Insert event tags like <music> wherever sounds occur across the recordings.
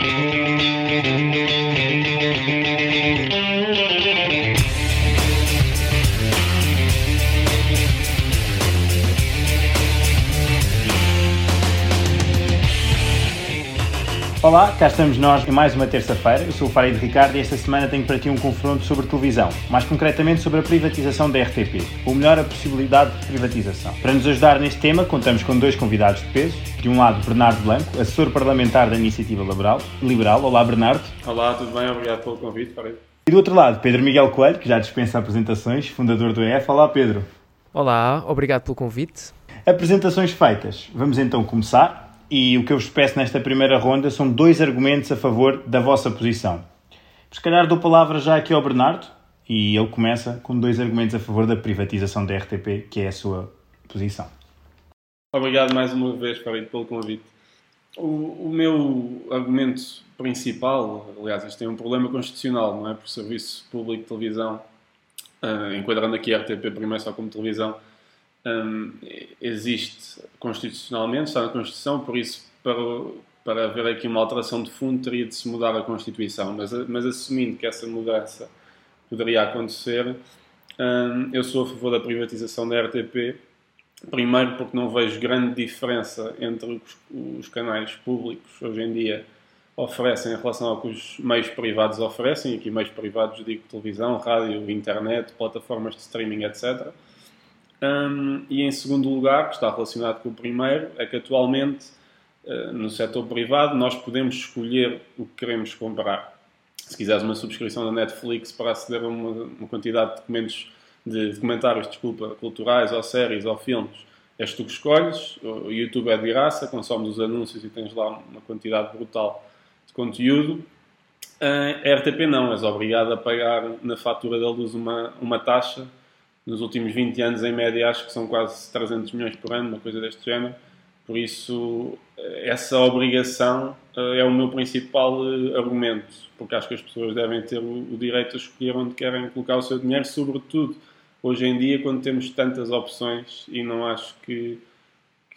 Música Olá, cá estamos nós em mais uma terça-feira. Eu sou o Farid Ricardo e esta semana tenho para ti um confronto sobre televisão, mais concretamente sobre a privatização da RTP, ou melhor, a possibilidade de privatização. Para nos ajudar neste tema, contamos com dois convidados de peso. De um lado, Bernardo Blanco, assessor parlamentar da Iniciativa Liberal. Liberal. Olá, Bernardo. Olá, tudo bem? Obrigado pelo convite, Farid. E do outro lado, Pedro Miguel Coelho, que já dispensa apresentações, fundador do EF. Olá, Pedro. Olá, obrigado pelo convite. Apresentações feitas. Vamos então começar e o que eu vos peço nesta primeira ronda são dois argumentos a favor da vossa posição. Se calhar dou palavra já aqui ao Bernardo e ele começa com dois argumentos a favor da privatização da RTP, que é a sua posição. Obrigado mais uma vez, Farid, pelo convite. O, o, meu argumento principal, aliás, isto tem um problema constitucional, não é? Por serviço público de televisão, uh, enquadrando aqui a RTP primeiro só como televisão, um, existe constitucionalmente, está na Constituição, por isso, para, para haver aqui uma alteração de fundo, teria de se mudar a Constituição. Mas, mas assumindo que essa mudança poderia acontecer, um, eu sou a favor da privatização da RTP. Primeiro, porque não vejo grande diferença entre os, os canais públicos hoje em dia oferecem em relação ao que os meios privados oferecem. Aqui, meios privados, digo televisão, rádio, internet, plataformas de streaming, etc. Um, e em segundo lugar, que está relacionado com o primeiro, é que atualmente uh, no setor privado nós podemos escolher o que queremos comprar. Se quiseres uma subscrição da Netflix para aceder a uma, uma quantidade de documentos, de, comentários, desculpa, culturais ou séries ou filmes, és tu que escolhes. O YouTube é de graça, consomes os anúncios e tens lá uma quantidade brutal de conteúdo. Uh, a RTP não, és obrigado a pagar na fatura da luz uma, uma taxa nos últimos 20 anos, em média, acho que são quase 300 milhões por ano, uma coisa deste género. Por isso, essa obrigação eh, é o meu principal eh, argumento, porque acho que as pessoas devem ter o direito a escolher onde querem colocar o seu dinheiro, sobretudo hoje em dia, quando temos tantas opções e não acho que,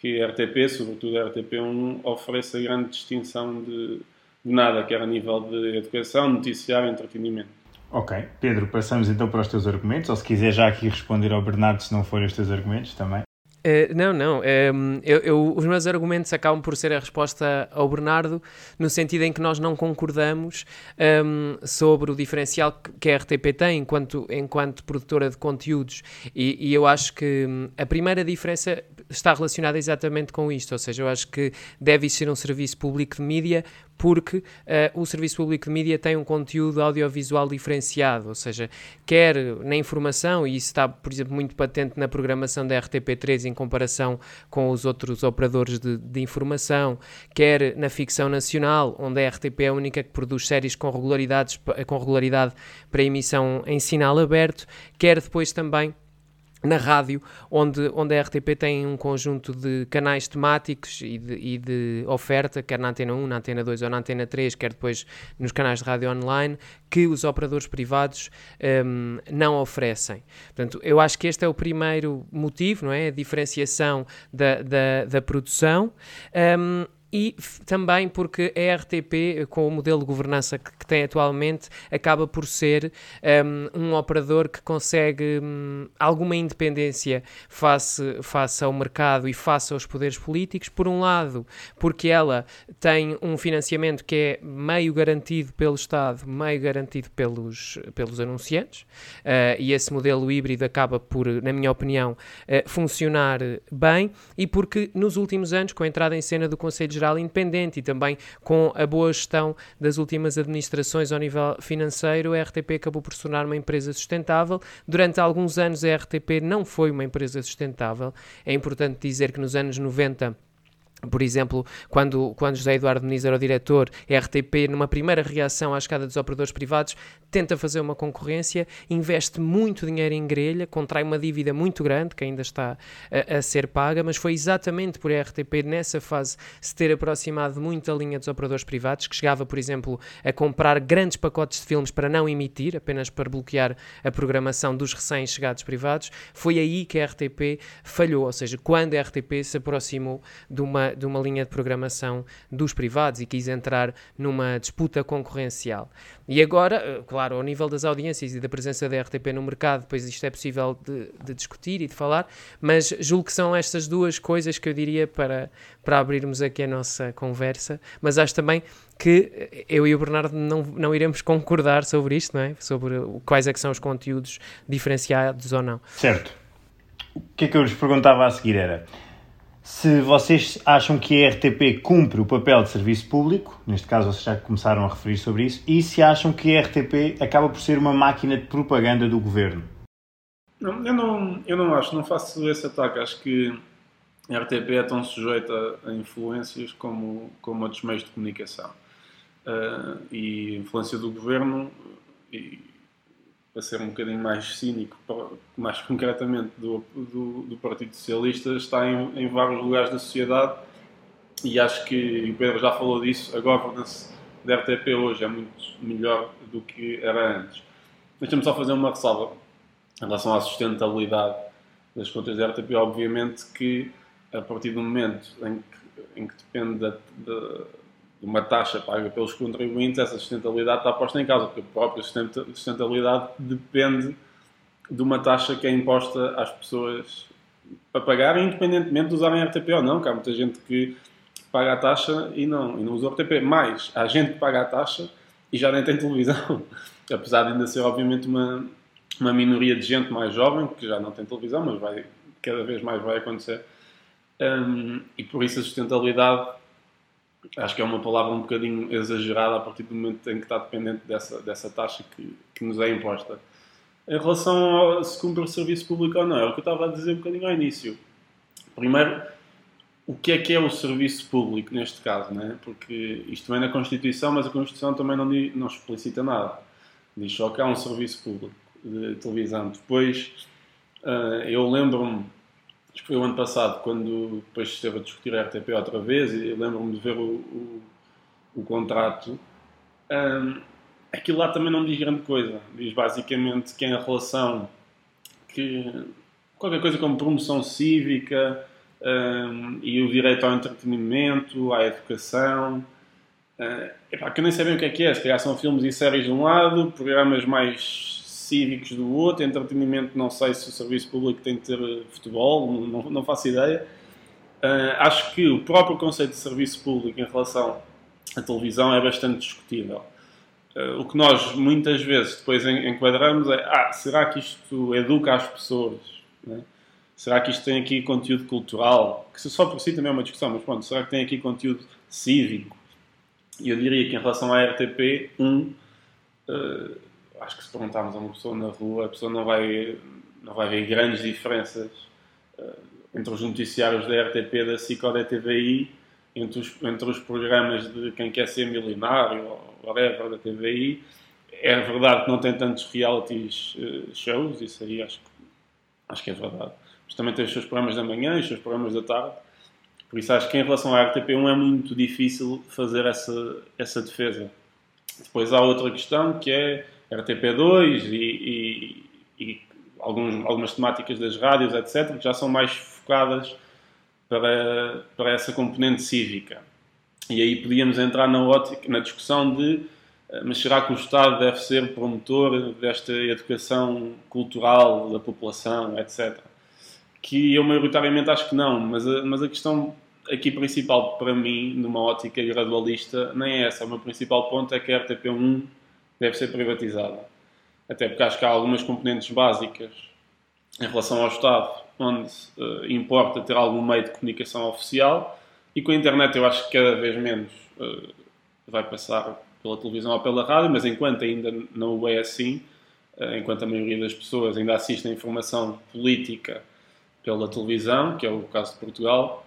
que a RTP, sobretudo a RTP1, ofereça grande distinção de, de nada, quer a nível de educação, noticiário entretenimento. Ok. Pedro, passamos então para os teus argumentos, ou se quiser já aqui responder ao Bernardo, se não forem os teus argumentos também. Uh, não, não. Um, ehm, eu, eu, os meus argumentos acabam por ser a resposta ao Bernardo, no sentido em que nós não concordamos um, ehm, sobre o diferencial que a RTP tem enquanto, enquanto produtora de conteúdos. E, e eu acho que hum, a primeira diferença está relacionada exatamente com isto, ou seja, eu acho que deve ser um serviço público de mídia porque uh, o Serviço Público de Mídia tem um conteúdo audiovisual diferenciado, ou seja, quer na informação, e isso está, por exemplo, muito patente na programação da RTP3 em comparação com os outros operadores de, de informação, quer na ficção nacional, onde a RTP é a única que produz séries com, regularidades, com regularidade para emissão em sinal aberto, quer depois também na rádio, onde, onde a RTP tem um conjunto de canais temáticos e de, e de, oferta, quer na Antena 1, na Antena 2 ou na Antena 3, quer depois nos canais de rádio online, que os operadores privados um, não oferecem. Portanto, eu acho que este é o primeiro motivo, não é? A diferenciação da, da, da produção. Um, e também porque a RTP, com o modelo de governança que, que tem atualmente, acaba por ser um, um operador que consegue um, alguma independência face, face ao mercado e face aos poderes políticos. Por um lado, porque ela tem um financiamento que é meio garantido pelo Estado, meio garantido pelos, pelos anunciantes, uh, e esse modelo híbrido acaba por, na minha opinião, uh, funcionar bem, e porque nos últimos anos, com a entrada em cena do Conselho Geral independente e também com a boa gestão das últimas administrações ao nível financeiro, a RTP acabou por se tornar uma empresa sustentável. Durante alguns anos a RTP não foi uma empresa sustentável. É importante dizer que nos anos 90 por exemplo, quando, quando José Eduardo Muniz era o diretor, a RTP, numa primeira reação à escada dos operadores privados, tenta fazer uma concorrência, investe muito dinheiro em grelha, contrai uma dívida muito grande, que ainda está a, a, ser paga, mas foi exatamente por a RTP, nessa fase, se ter aproximado muito da linha dos operadores privados, que chegava, por exemplo, a comprar grandes pacotes de filmes para não emitir, apenas para bloquear a programação dos recém-chegados privados. Foi aí que a RTP falhou, ou seja, quando a RTP se aproximou de uma de uma linha de programação dos privados e quis entrar numa disputa concorrencial. E agora, eh, claro, ao nível das audiências e da presença da RTP no mercado, depois isto é possível de, de discutir e de falar, mas julgo que são estas duas coisas que eu diria para, para abrirmos aqui a nossa conversa, mas acho também que eu e o Bernardo não, não iremos concordar sobre isto, não é? Sobre quais é que são os conteúdos diferenciados ou não. Certo. O que é que eu vos perguntava a seguir era se vocês acham que a RTP cumpre o papel de serviço público, neste caso vocês já começaram a referir sobre isso, e se acham que a RTP acaba por ser uma máquina de propaganda do governo. Não, eu, não, eu não acho, não faço esse ataque. Acho que a RTP é tão sujeita a influências como, como outros meios de comunicação. Uh, e influência do governo, para ser um bocadinho mais cínico, mais concretamente do, do, do Partido Socialista, está em, em, vários lugares da sociedade e acho que, o Pedro já falou disso, a governance da RTP hoje é muito melhor do que era antes. Deixa-me só fazer uma ressalva em relação à sustentabilidade das contas da RTP. Obviamente que, a partir do momento em que, em que depende da, da uma taxa paga pelos contribuintes, essa sustentabilidade está posta em causa, porque a própria sustentabilidade depende de uma taxa que é imposta às pessoas para pagar, independentemente de usarem RTP ou não, que há muita gente que paga a taxa e não, e não usa o RTP. Mais, há gente que paga a taxa e já nem tem televisão, <laughs> apesar de ainda ser, obviamente, uma, uma minoria de gente mais jovem que já não tem televisão, mas vai, cada vez mais vai acontecer. Um, e por isso a sustentabilidade acho que é uma palavra um bocadinho exagerada a partir do momento em que está dependente dessa, dessa taxa que, que nos é imposta. Em relação ao se cumpre o serviço público ou não, é o que eu estava a dizer um bocadinho ao início. Primeiro, o que é que é o serviço público neste caso, né? Porque isto vem na Constituição, mas a Constituição também não, não explicita nada. Diz só que há um serviço público de televisão. Depois, uh, eu lembro-me acho que foi o ano passado, quando depois esteve a discutir a RTP outra vez, e lembro-me de ver o, o, o contrato. Um, aquilo lá também não diz grande coisa. Diz basicamente que a relação que qualquer coisa como promoção cívica um, e o direito ao entretenimento, à educação. Uh, epá, que eu nem sei bem o que é que é. Se calhar são filmes e séries de um lado, programas mais cívicos do outro, entretenimento, não sei se o serviço público tem de ter eh, futebol, não, não faço ideia. Uh, acho que o próprio conceito de serviço público em relação à televisão é bastante discutível. Uh, o que nós muitas vezes depois enquadramos é: ah, será que isto educa as pessoas? Né? Será que isto tem aqui conteúdo cultural? Que só por si também é uma discussão, mas pronto, será que tem aqui conteúdo cívico? E eu diria que em relação à RTP, um, uh, acho que se perguntarmos a uma pessoa na rua, a pessoa não vai, não vai ver grandes diferenças uh, entre os noticiários da RTP, da SIC ou da TVI, entre os, entre os programas de quem quer ser milionário ou whatever da TVI. É verdade que não tem tantos realities uh, shows, isso aí acho, acho que é verdade. Mas também tem os seus programas da manhã e os seus programas da tarde. Por isso acho que em relação à RTP1 é muito difícil fazer essa, essa defesa. Depois há outra questão que é RTP2 e, e, e alguns, algumas temáticas das rádios, etc., que já são mais focadas para, para essa componente cívica. E aí podíamos entrar na, ótica, na discussão de eh, mas será que o Estado deve ser promotor desta educação cultural da população, etc. Que eu maioritariamente acho que não, mas a, mas a questão aqui principal para mim, numa ótica gradualista, nem é essa. O meu principal ponto é que a RTP1 deve ser privatizada. Até porque acho que há algumas componentes básicas em relação ao Estado onde uh, importa ter algum meio de comunicação oficial e com a internet eu acho que cada vez menos uh, vai passar pela televisão ou pela rádio, mas enquanto ainda não é assim, uh, enquanto a maioria das pessoas ainda assiste a informação política pela televisão, que é o caso de Portugal,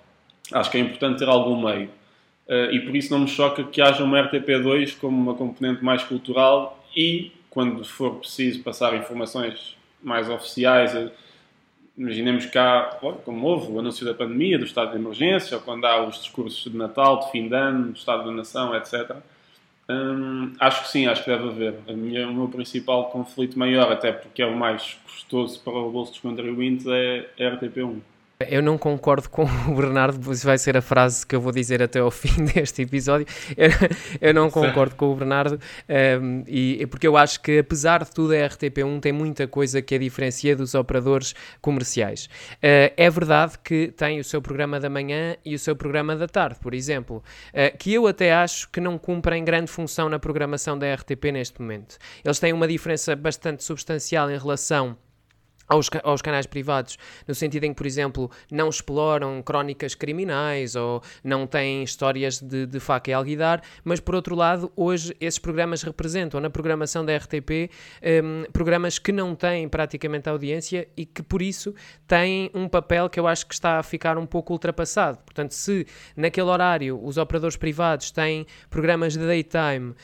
acho que é importante ter algum meio. Uh, e por isso não me choca que haja uma RTP2 como uma componente mais cultural e, quando for preciso passar informações mais oficiais, uh, imaginemos cá, como houve o anúncio da pandemia, do estado de emergência, ou quando há os discursos de Natal, de fim de ano, do estado da nação, etc. Um, acho que sim, acho que deve haver. Minha, o meu principal conflito maior, até porque é o mais custoso para o bolso dos contribuintes, é a RTP1. Eu não concordo com o Bernardo, isso vai ser a frase que eu vou dizer até ao <laughs> fim deste episódio. Eu, eu não concordo com o Bernardo, um, ehm, e, porque eu acho que, apesar de tudo, a RTP1 tem muita coisa que a diferencia dos operadores comerciais. Uh, é verdade que tem o seu programa da manhã e o seu programa da tarde, por exemplo, uh, que eu até acho que não cumprem grande função na programação da RTP neste momento. Eles têm uma diferença bastante substancial em relação aos, aos canais privados, no sentido em que, por exemplo, não exploram crónicas criminais ou não têm histórias de, de faca e alguidar, mas por outro lado, hoje esses programas representam na programação da RTP um, programas que não têm praticamente audiência e que por isso têm um papel que eu acho que está a ficar um pouco ultrapassado. Portanto, se naquele horário os operadores privados têm programas de daytime uh,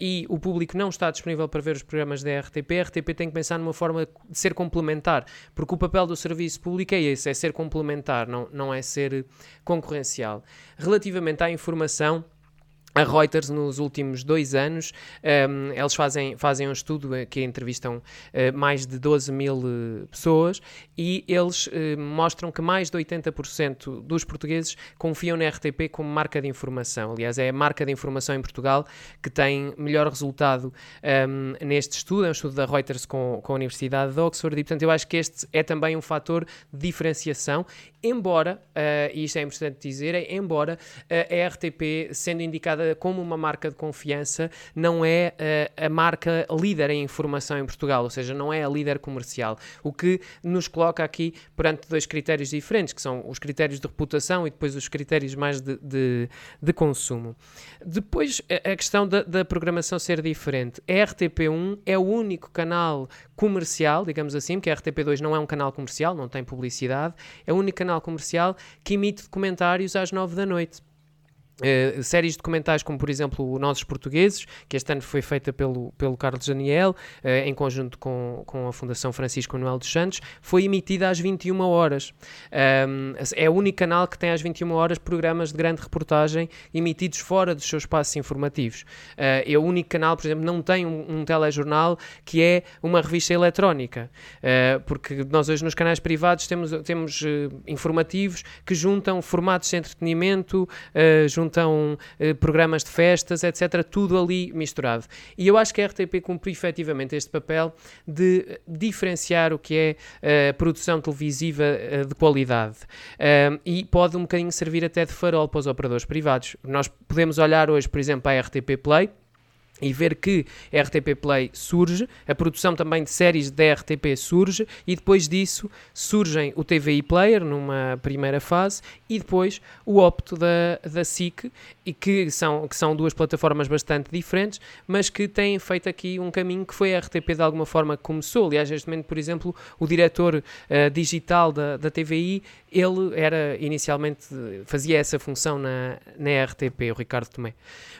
e o público não está disponível para ver os programas da RTP, a RTP tem que pensar numa forma de ser complementar complementar, porque o papel do serviço público é esse, é ser complementar, não, não é ser concorrencial. Relativamente à informação, a Reuters, nos últimos dois anos, um, eles fazem, fazem um estudo que entrevistam uh, mais de 12 mil uh, pessoas e eles uh, mostram que mais de 80% dos portugueses confiam na RTP como marca de informação. Aliás, é a marca de informação em Portugal que tem melhor resultado um, neste estudo. É um estudo da Reuters com, com a Universidade de Oxford e, portanto, eu acho que este é também um fator de diferenciação Embora, e isto é importante dizer, é, embora a RTP, sendo indicada como uma marca de confiança, não é uh, a marca líder em informação em Portugal, ou seja, não é a líder comercial. O que nos coloca aqui perante dois critérios diferentes, que são os critérios de reputação e depois os critérios mais de, de, de consumo. Depois, a, questão da, da programação ser diferente. A RTP1 é o único canal comercial, digamos assim, porque a RTP2 não é um canal comercial, não tem publicidade, é o único canal comercial que emite documentários às nove da noite. Uh, séries documentais como por exemplo Nossos Portugueses, que este ano foi feita pelo, pelo Carlos Daniel, uh, em conjunto com, com a Fundação Francisco Manuel dos Santos, foi emitida às 21 horas. Um, é o único canal que tem às 21 horas programas de grande reportagem emitidos fora dos seus espaços informativos. Uh, é o único canal, por exemplo, não tem um, um telejornal que é uma revista eletrónica, porque nós hoje nos canais privados temos, temos informativos que juntam formatos de entretenimento, juntam eh, programas de festas, etc. Tudo ali misturado. E eu acho que a RTP cumpriu efetivamente este papel de diferenciar o que é uh, produção televisiva uh, de qualidade. Uh, e pode um bocadinho servir até de farol para os operadores privados. Nós podemos olhar hoje, por exemplo, a RTP Play e ver que RTP Play surge, a produção também de séries da RTP surge e depois disso surgem o TVI Player numa primeira fase e depois o Opto da, da SIC e que são, que são duas plataformas bastante diferentes mas que têm feito aqui um caminho que foi a RTP de alguma forma que começou. Aliás, neste momento, por exemplo, o diretor uh, digital da, da TVI, ele era inicialmente, fazia essa função na, na RTP, o Ricardo Tomé.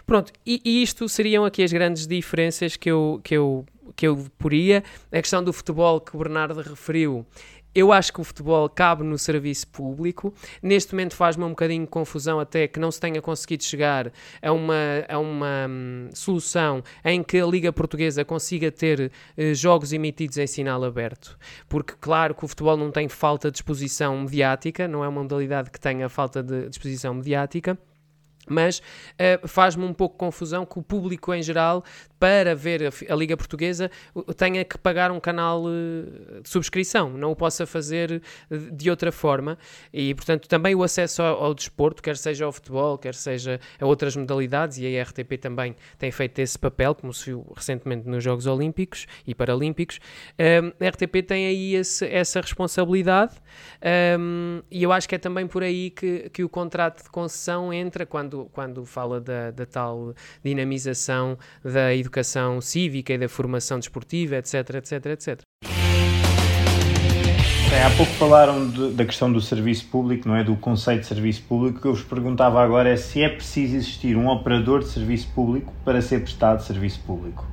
Pronto, e, e isto seriam aqui as grandes diferenças que eu, que eu, que eu poria. A questão do futebol que o Bernardo referiu eu acho que o futebol cabe no serviço público. Neste momento faz-me um bocadinho de confusão até que não se tenha conseguido chegar a uma, a uma hum, solução em que a Liga Portuguesa consiga ter uh, jogos emitidos em sinal aberto. Porque, claro, que o futebol não tem falta de exposição mediática, não é uma modalidade que tenha falta de exposição mediática mas uh, faz-me um pouco confusão que o público em geral para ver a, a, Liga Portuguesa tenha que pagar um canal uh, de subscrição, não o possa fazer eh, de outra forma. E, portanto, também o acesso ao, ao, desporto, quer seja ao futebol, quer seja a outras modalidades, e a RTP também tem feito esse papel, como se viu recentemente nos Jogos Olímpicos e Paralímpicos, um, a RTP tem aí esse, essa responsabilidade um, e eu acho que é também por aí que, que o contrato de concessão entra quando, quando fala da, da tal dinamização da educação cívica e da formação desportiva, etc, etc, etc. É, há pouco falaram de, da questão do serviço público, não é? Do conceito de serviço público. O que eu vos perguntava agora é se é preciso existir um operador de serviço público para ser prestado serviço público.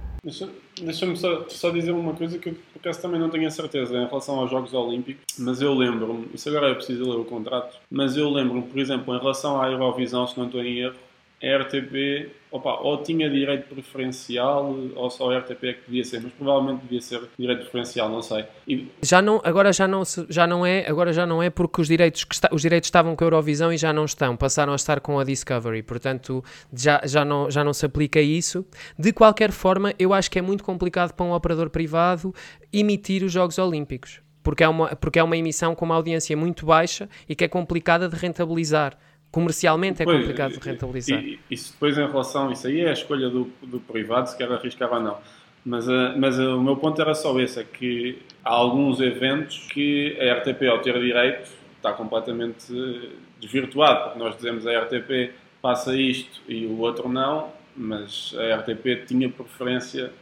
Deixa-me só, só, dizer uma coisa que eu, acaso, também não tenho a certeza em relação aos Jogos Olímpicos, mas eu lembro-me, isso agora é preciso ler o contrato, mas eu lembro-me, por exemplo, em relação à Eurovisão, se não estou em erro, a RTP opa, ou tinha direito preferencial ou só a RTP é que devia ser, mas provavelmente devia ser direito preferencial, não sei. E... Já não, agora já não, já não é, agora já não é porque os direitos, que está, os direitos estavam com a Eurovisão e já não estão, passaram a estar com a Discovery, portanto já, já, não, já não se aplica isso. De qualquer forma, eu acho que é muito complicado para um operador privado emitir os Jogos Olímpicos. Porque é, uma, porque é uma emissão com uma audiência muito baixa e que é complicada de rentabilizar comercialmente é complicado de rentabilizar. E, isso depois em relação, isso aí é a escolha do, do privado, se quer arriscar ou não. Mas, uh, mas uh, o meu ponto era só esse, é que há alguns eventos que a RTP, ao ter direito, está completamente uh, desvirtuado, porque nós dizemos a RTP passa isto e o outro não, mas a RTP tinha preferência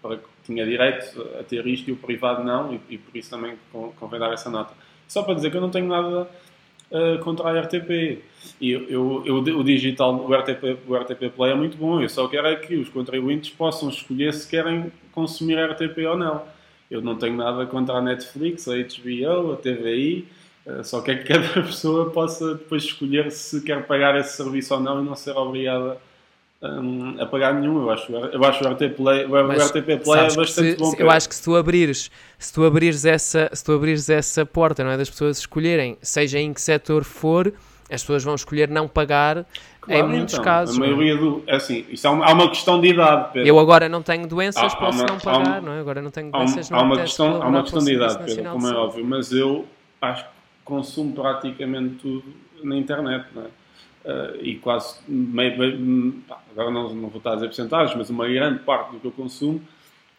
para tinha direito a ter isto e o privado não, e, e por isso também convém dar essa nota. Só para dizer que eu não tenho nada uh, contra a RTP. E eu, eu, eu, o digital, o RTP, o RTP Play é muito bom. Eu só quero é que os contribuintes possam escolher se querem consumir a RTP ou não. Eu não tenho nada contra a Netflix, a HBO, a TVI. Uh, eh, só quero que <laughs> cada pessoa possa depois escolher se quer pagar esse serviço ou não e não ser obrigada um, a pagar nenhum. Eu acho, eu acho o RT Play, o RTP Play é bastante se, bom. Eu acho que se tu abrires, se tu abrires essa, se tu abrires essa porta, não é, das pessoas escolherem, seja em que setor for, as pessoas vão escolher não pagar claro, em muitos então, casos. A maioria do, é assim, isso há uma, há uma questão de idade. Pedro. Eu agora não tenho doenças, há, posso há uma, não pagar, não é? Agora não tenho doenças, há, não há uma questão, há uma questão de idade, Pedro, como é óbvio, mas eu acho que consumo praticamente tudo na internet, não é? Uh, e quase, meio, meio, agora não, não vou estar a dizer porcentagens, mas uma grande parte do que eu consumo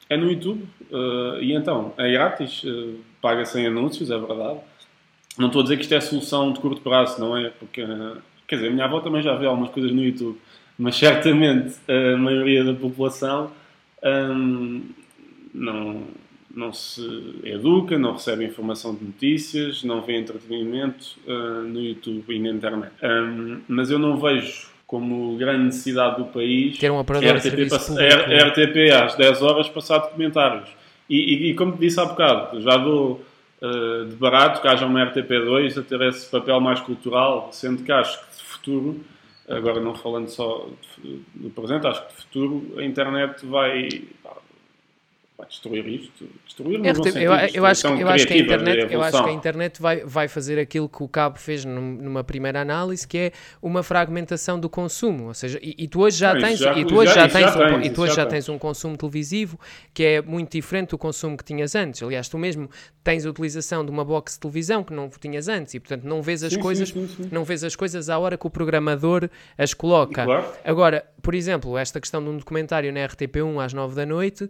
é no YouTube. Uh, e então, é grátis, uh, paga sem anúncios, é verdade. Não estou a dizer que isto é solução de curto prazo, não é? Porque, quer dizer, a minha avó também já vê algumas coisas no YouTube, mas certamente a maioria da população um, não não se educa, não recebe informação de notícias, não vê entretenimento uh, no YouTube e na internet. Um, mas eu não vejo como grande necessidade do país ter um operador RTP, RTP às 10 horas passar documentários. E, e, e como disse há bocado, já dou uh, de barato que haja uma RTP2 a ter esse papel mais cultural, sendo que acho que de futuro, agora não falando só do presente, acho que de futuro a internet vai destruir isto, destruir no RTP, eu, eu, acho, eu acho que a internet, eu acho que a internet vai, vai fazer aquilo que o Cabo fez numa primeira análise, que é uma fragmentação do consumo, ou seja, e, e tu hoje já tens, já, e tu hoje já, tens, já um, e tu hoje já tens um consumo televisivo que é muito diferente do consumo que tinhas antes. Aliás, tu mesmo tens a utilização de uma box de televisão que não tinhas antes e portanto não vês as sim, coisas, sim, sim, não vês as coisas à hora que o programador as coloca. Claro. Agora, por exemplo, esta questão de um documentário na RTP1 às 9 da noite,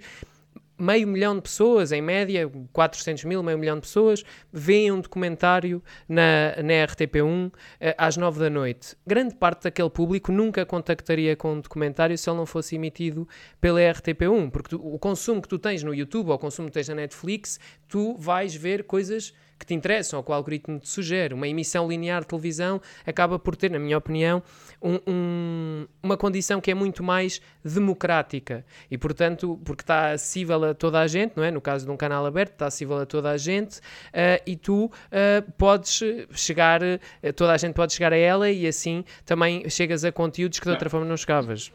meio milhão de pessoas, em média, 400 mil, meio milhão de pessoas, veem um documentário na, na RTP1 eh, às 9 da noite. Grande parte daquele público nunca contactaria com um documentário se ele não fosse emitido pela RTP1, porque tu, o consumo que tu tens no YouTube ou o consumo que tens na Netflix, tu vais ver coisas que te interessam ou que o algoritmo te sugere. Uma emissão linear de televisão acaba por ter, na minha opinião, um, um, uma condição que é muito mais democrática e, portanto, porque está acessível a toda a gente, não é? No caso de um canal aberto, está acessível a toda a gente uh, e tu uh, podes chegar, uh, toda a gente pode chegar a ela e assim também chegas a conteúdos que de outra forma não chegavas.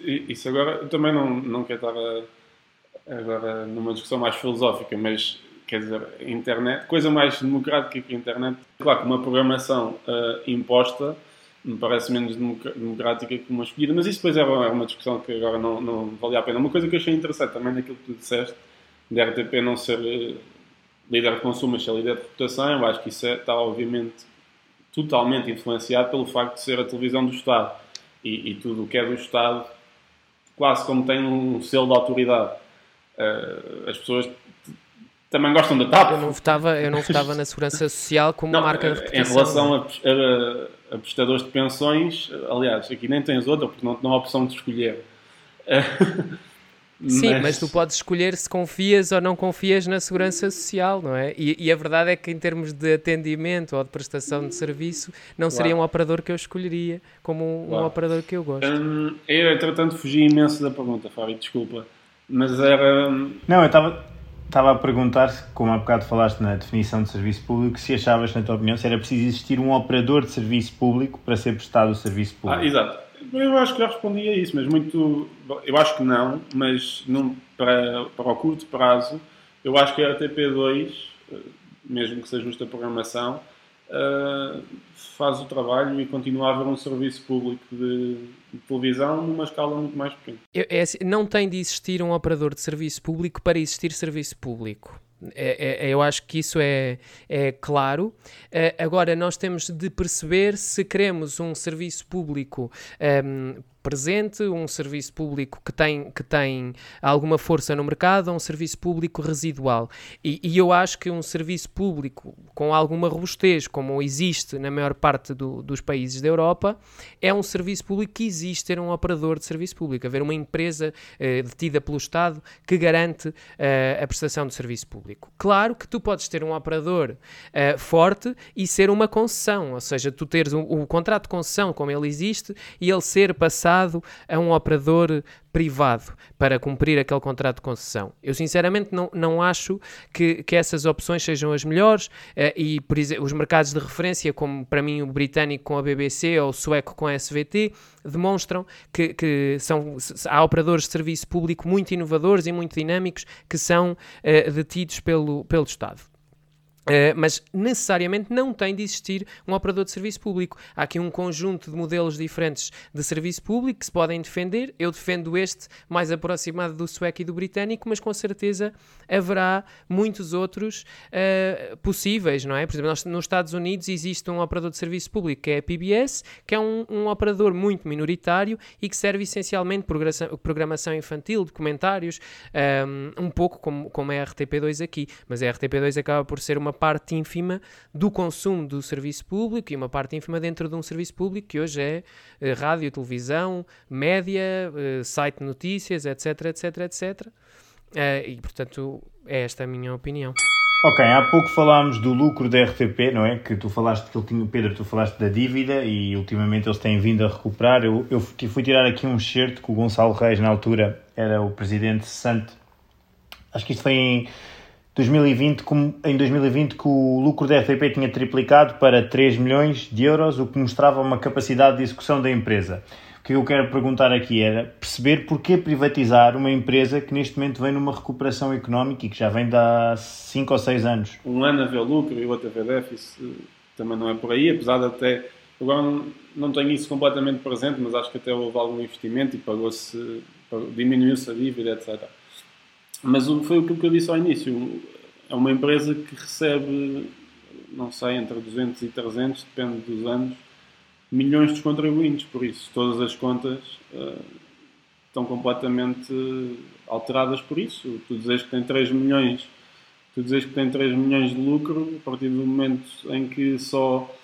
Isso, agora, também não, não quero estar a, agora numa discussão mais filosófica, mas quer dizer, internet, coisa mais democrática que a internet. Claro que uma programação uh, imposta me parece menos democrática que uma escolhida, mas isso depois é uma discussão que agora não, não valia a pena. Uma coisa que eu achei interessante também naquilo que tu disseste, de RTP não ser uh, líder de consumo, mas ser líder de reputação, eu acho que isso é, está obviamente totalmente influenciado pelo facto de ser a televisão do Estado. E, e tudo o que é do Estado quase como tem um selo de autoridade. Uh, as pessoas também gostam da TAP. Eu não votava, eu não votava na Segurança Social como não, marca de reputação. Em relação a, a, a, prestadores de pensões, aliás, aqui nem tens outra, porque não, não há opção de escolher. <laughs> Sim, mas... mas... tu podes escolher se confias ou não confias na segurança social, não é? E, e a verdade é que em termos de atendimento ou de prestação de serviço, não claro. seria um operador que eu escolheria como um, claro. um operador que eu gosto. Hum, eu, entretanto, fugi imenso da pergunta, Fábio, desculpa. Mas era... Hum, não, eu estava Estava a perguntar, como há bocado falaste na definição de serviço público, se achavas, na tua opinião, se era preciso existir um operador de serviço público para ser prestado o serviço público. Ah, exato. Eu acho que já respondi a isso, mas muito. Eu acho que não, mas não, para, para o curto prazo, eu acho que a RTP2, mesmo que seja esta programação, uh, faz o trabalho e continua a haver um serviço público de, de televisão numa escala muito mais pequena. É, assim, não tem de existir um operador de serviço público para existir serviço público. É, é, eu acho que isso é, é claro. Uh, agora, nós temos de perceber se queremos um serviço público um, presente, um serviço público que tem, que tem alguma força no mercado, um serviço público residual. E, e, eu acho que um serviço público com alguma robustez, como existe na maior parte do, dos países da Europa, é um serviço público que existe ter um operador de serviço público, haver uma empresa eh, detida pelo Estado que garante eh, a prestação de serviço público. Claro que tu podes ter um operador eh, forte e ser uma concessão, ou seja, tu teres o um, um contrato de concessão como ele existe e ele ser passado passado a um operador privado para cumprir aquele contrato de concessão. Eu sinceramente não, não acho que, que essas opções sejam as melhores uh, e por exemplo, os mercados de referência, como para mim o britânico com a BBC ou o sueco com a SVT, demonstram que, que são, há operadores de serviço público muito inovadores e muito dinâmicos que são uh, detidos pelo, pelo Estado. Uh, mas necessariamente não tem de existir um operador de serviço público. Há aqui um conjunto de modelos diferentes de serviço público que se podem defender. Eu defendo este mais aproximado do sueco e do britânico, mas com certeza haverá muitos outros uh, possíveis, não é? Por exemplo, nós, nos Estados Unidos existe um operador de serviço público que é a PBS, que é um, um operador muito minoritário e que serve essencialmente programação infantil, documentários, um, um pouco como, como é a RTP2 aqui. Mas a RTP2 acaba por ser uma uma parte ínfima do consumo do serviço público e uma parte ínfima dentro de um serviço público que hoje é uh, rádio, televisão, média, uh, site de notícias, etc, etc, etc. Uh, e, portanto, é esta a minha opinião. Ok, há pouco falámos do lucro da RTP, não é? Que tu falaste que ele tinha, Pedro, tu falaste da dívida e ultimamente eles têm vindo a recuperar. Eu, eu fui tirar aqui um excerto que o Gonçalo Reis, na altura, era o presidente santo. Acho que isto foi em 2020, em 2020 que o lucro da RTP tinha triplicado para 3 milhões de euros, o que mostrava uma capacidade de execução da empresa. O que eu quero perguntar aqui era perceber porquê privatizar uma empresa que neste momento vem numa recuperação económica e que já vem de há 5 ou 6 anos. Um ano a ver lucro e outro a ver déficit também não é por aí, apesar de até. Agora não, não tenho isso completamente presente, mas acho que até houve algum investimento e pagou-se, diminuiu-se a dívida, etc. Mas foi aquilo que eu disse ao início. É uma empresa que recebe, não sei, entre 200 e 300, depende dos anos, milhões de contribuintes. Por isso, todas as contas uh, estão completamente alteradas por isso. Tu dizes que tem 3 milhões, tu dizes que tem 3 milhões de lucro, a partir do momento em que só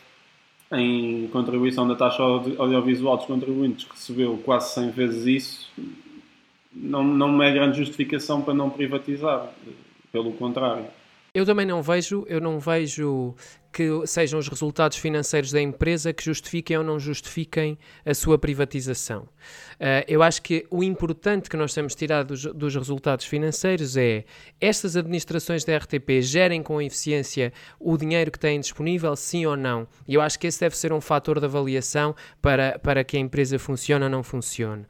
em contribuição da taxa audiovisual dos contribuintes recebeu quase 100 vezes isso, não, não é grande justificação para não privatizar, pelo contrário. Eu também não vejo, eu não vejo que sejam os resultados financeiros da empresa que justifiquem ou não justifiquem a sua privatização. Uh, eu acho que o importante que nós temos tirado dos, dos, resultados financeiros é estas administrações da RTP gerem com eficiência o dinheiro que têm disponível, sim ou não. E eu acho que esse deve ser um fator de avaliação para, para que a empresa funcione ou não funcione.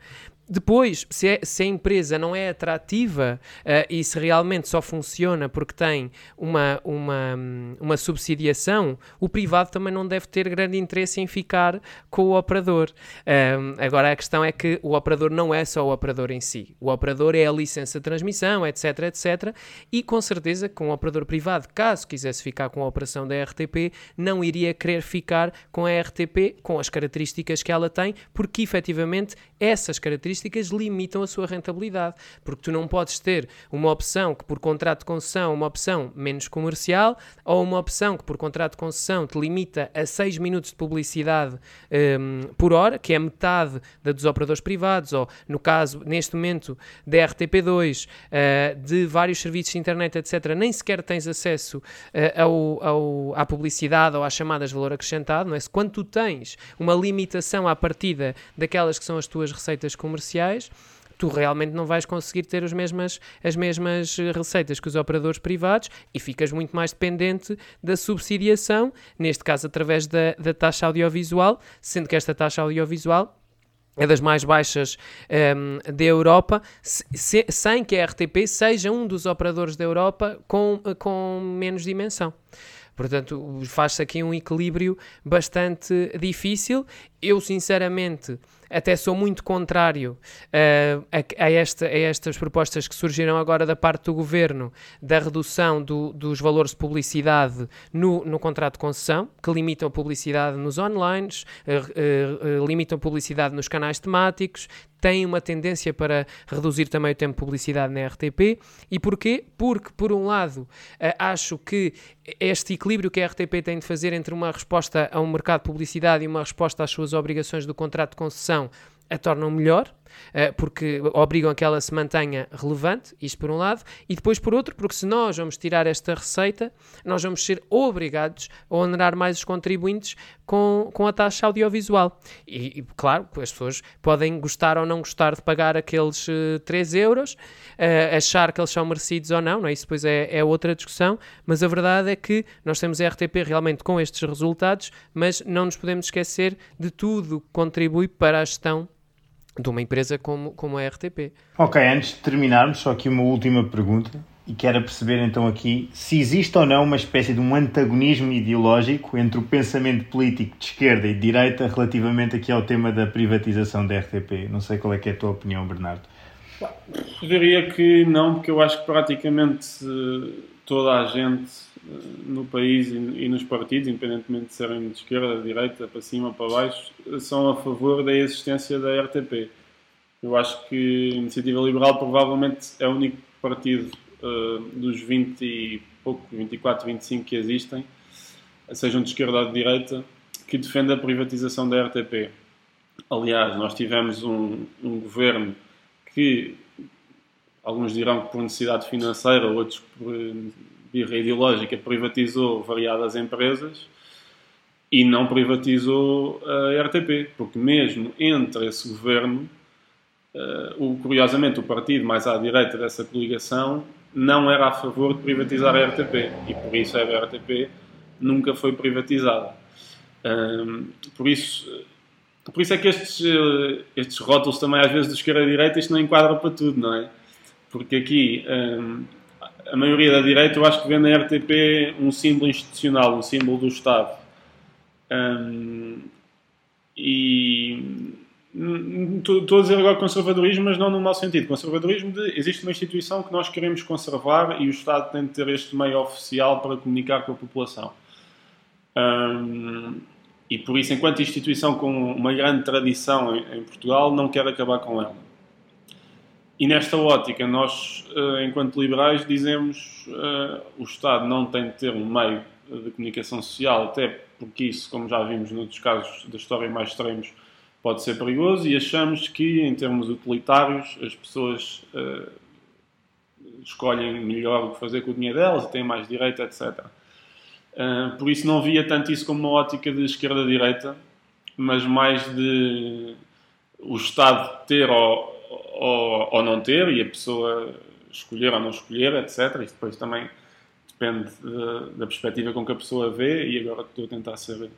Depois, se, é, se, a empresa não é atrativa uh, e se realmente só funciona porque tem uma, uma, uma subsidiação, o privado também não deve ter grande interesse em ficar com o operador. Um, agora, a questão é que o operador não é só o operador em si. O operador é a licença de transmissão, etc, etc. E com certeza que um operador privado, caso quisesse ficar com a operação da RTP, não iria querer ficar com a RTP com as características que ela tem, porque efetivamente essas características limitam a sua rentabilidade, porque tu não podes ter uma opção que por contrato de concessão uma opção menos comercial ou uma opção que por contrato de concessão te limita a 6 minutos de publicidade um, por hora, que é metade da dos operadores privados, ou no caso, neste momento, da RTP2, uh, de vários serviços de internet, etc., nem sequer tens acesso uh, ao, ao, à publicidade ou às chamadas de valor acrescentado, não é? Quando tu tens uma limitação à partida daquelas que são as tuas tuas receitas comerciais, tu realmente não vais conseguir ter as mesmas, as mesmas receitas que os operadores privados e ficas muito mais dependente da subsidiação, neste caso através da, da taxa audiovisual, sendo que esta taxa audiovisual é das mais baixas um, da Europa, se, sem que a RTP seja um dos operadores da Europa com, com menos dimensão. Portanto, faz-se aqui um equilíbrio bastante difícil. Eu, sinceramente, até sou muito contrário uh, a, a, esta, a, estas propostas que surgiram agora da parte do governo da redução do, dos valores de publicidade no, no contrato de concessão, que limitam a publicidade nos online, uh, uh, limitam publicidade nos canais temáticos, têm uma tendência para reduzir também o tempo de publicidade na RTP. E porquê? Porque, por um lado, acho que este equilíbrio que a RTP tem de fazer entre uma resposta a um mercado de publicidade e uma resposta às suas obrigações do contrato de concessão a tornam melhor, porque obrigam a que ela se mantenha relevante, isto por um lado, e depois por outro, porque se nós vamos tirar esta receita, nós vamos ser obrigados a onerar mais os contribuintes com, com a taxa audiovisual. E, e, claro, as pessoas podem gostar ou não gostar de pagar aqueles uh, 3 euros, uh, achar que eles são merecidos ou não, não é? isso depois é, é outra discussão, mas a verdade é que nós temos a RTP realmente com estes resultados, mas não nos podemos esquecer de tudo que contribui para a gestão de uma empresa como, como a RTP. Ok, antes de terminarmos, só aqui uma última pergunta e quero perceber então aqui se existe ou não uma espécie de um antagonismo ideológico entre o pensamento político de esquerda e de direita relativamente aqui ao tema da privatização da RTP. Não sei qual é, é a tua opinião, Bernardo. Diria que não, porque eu acho que praticamente toda a gente no país e nos partidos, independentemente de serem de esquerda, de direita, para cima, para baixo, são a favor da existência da RTP. Eu acho que a Iniciativa Liberal provavelmente é o único partido uh, dos 20 e pouco, 24, 25 que existem, sejam de esquerda ou de direita, que defende a privatização da RTP. Aliás, nós tivemos um, um governo que alguns dirão que por necessidade financeira, outros por birra ideológica, privatizou variadas empresas e não privatizou a RTP, porque mesmo entre esse governo, uh, o, curiosamente o partido mais à direita dessa coligação não era a favor de privatizar a RTP e por isso a RTP nunca foi privatizada. Por isso por isso é que estes, eh, estes rótulos também às vezes de esquerda e direita isto não enquadra para tudo, não é? Porque aqui um, a maioria da direita eu acho que vê na RTP um símbolo institucional, um símbolo do Estado. Um, e estou a dizer agora conservadorismo, mas não no mau sentido. Conservadorismo de existe uma instituição que nós queremos conservar e o Estado tem de ter este meio oficial para comunicar com a população. Um, e por isso, enquanto instituição com uma grande tradição em, em Portugal, não quer acabar com ela. E nesta ótica, nós, eh, enquanto liberais, dizemos uh, o Estado não tem de ter um meio de comunicação social, até porque isso, como já vimos noutros casos da história mais extremos, pode ser perigoso, e achamos que, em termos utilitários, as pessoas escolhem melhor o que fazer com o dinheiro delas, têm mais direito, etc. Por isso não via tanto isso como uma ótica de esquerda-direita, mas mais de o Estado ter ou ou, ou não ter e a pessoa escolher ou não escolher, etc. Isso depois também depende de, da perspectiva com que a pessoa vê e agora estou a tentar ser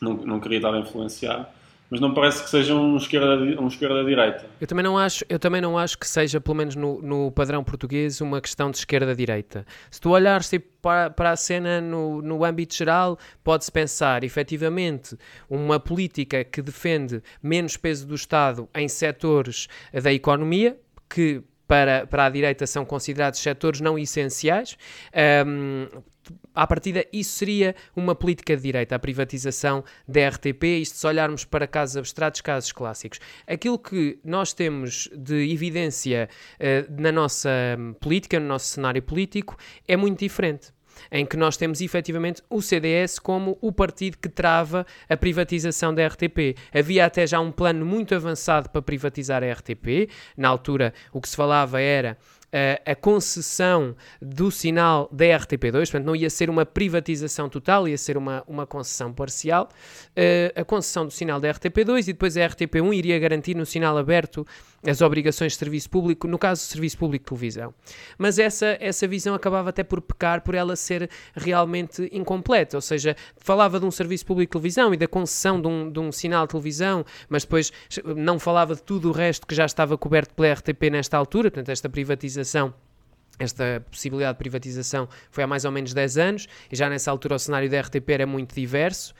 não, não queria estar a influenciar mas não parece que seja um esquerda, um esquerda direita. Eu também não acho, eu também não acho que seja, pelo menos no, no padrão português, uma questão de esquerda direita. Se tu olhares tipo, para, para a cena no, no âmbito geral, pode-se pensar, efetivamente, uma política que defende menos peso do Estado em setores da economia, que para, para a direita são considerados setores não essenciais. Um, à partida, isso seria uma política de direita, a privatização da RTP, isto se olharmos para casos abstratos, casos clássicos. Aquilo que nós temos de evidência uh, na nossa política, no nosso cenário político, é muito diferente em que nós temos efetivamente o CDS como o partido que trava a privatização da RTP. Havia até já um plano muito avançado para privatizar a RTP. Na altura, o que se falava era a concessão do sinal da RTP2, portanto, não ia ser uma privatização total, ia ser uma, uma concessão parcial, uh, a concessão do sinal da RTP2 e depois a RTP1 iria garantir no sinal aberto as obrigações de serviço público, no caso serviço público de televisão. Mas essa, essa visão acabava até por pecar por ela ser realmente incompleta, ou seja, falava de um serviço público de televisão e da concessão de um, de um sinal de televisão, mas depois não falava de tudo o resto que já estava coberto pela RTP nesta altura, portanto, esta privatização esta possibilidade de privatização foi há mais ou menos 10 anos, e já nessa altura o cenário da RTP era muito diverso,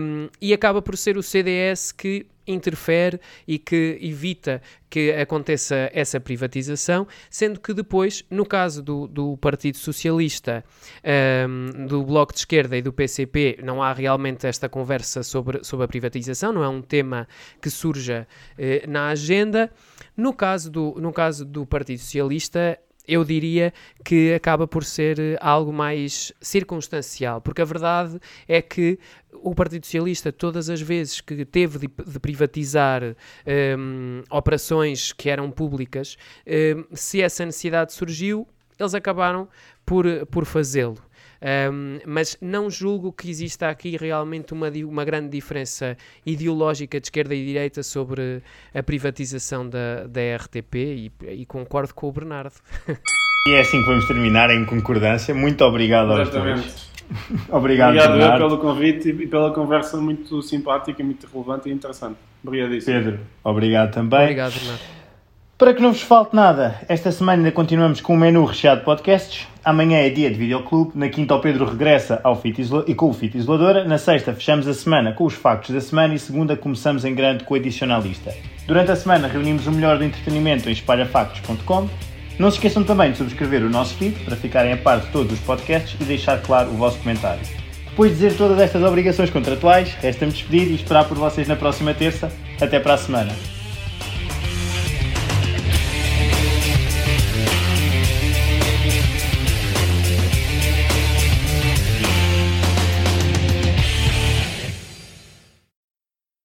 um, e acaba por ser o CDS que interfere e que evita que aconteça essa privatização, sendo que depois, no caso do, do Partido Socialista, um, do Bloco de Esquerda e do PCP, não há realmente esta conversa sobre, sobre a privatização, não é um tema que surja eh, na agenda. No caso, do, no caso do Partido Socialista, eu diria que acaba por ser eh, algo mais circunstancial, porque a verdade é que o Partido Socialista, todas as vezes que teve de, de privatizar um, ehm, operações que eram públicas, um, ehm, se essa necessidade surgiu, eles acabaram por, por fazê-lo. Um, mas não julgo que exista aqui realmente uma, uma grande diferença ideológica de esquerda e direita sobre a privatização da, da RTP e, e concordo com o Bernardo. E é assim que vamos terminar em concordância. Muito obrigado aos dois. Obrigado, Obrigado pelo convite e pela conversa muito simpática, muito relevante e interessante. Obrigadíssimo. Pedro, obrigado também. Obrigado, Bernardo. Para que não vos falte nada, esta semana ainda continuamos com um menu recheado de podcasts. Amanhã é dia de videoclube, na quinta o Pedro regressa ao Fit e com o Fit Isoladora, na sexta fechamos a semana com os factos da semana e segunda começamos em grande com o Edicionalista. Durante a semana reunimos o melhor do entretenimento em espalhafactos.com. Não se esqueçam também de subscrever o nosso feed para ficarem a par de todos os podcasts e deixar claro o vosso comentário. Depois de dizer todas estas obrigações contratuais, resta-me despedir e esperar por vocês na próxima terça. Até para a semana.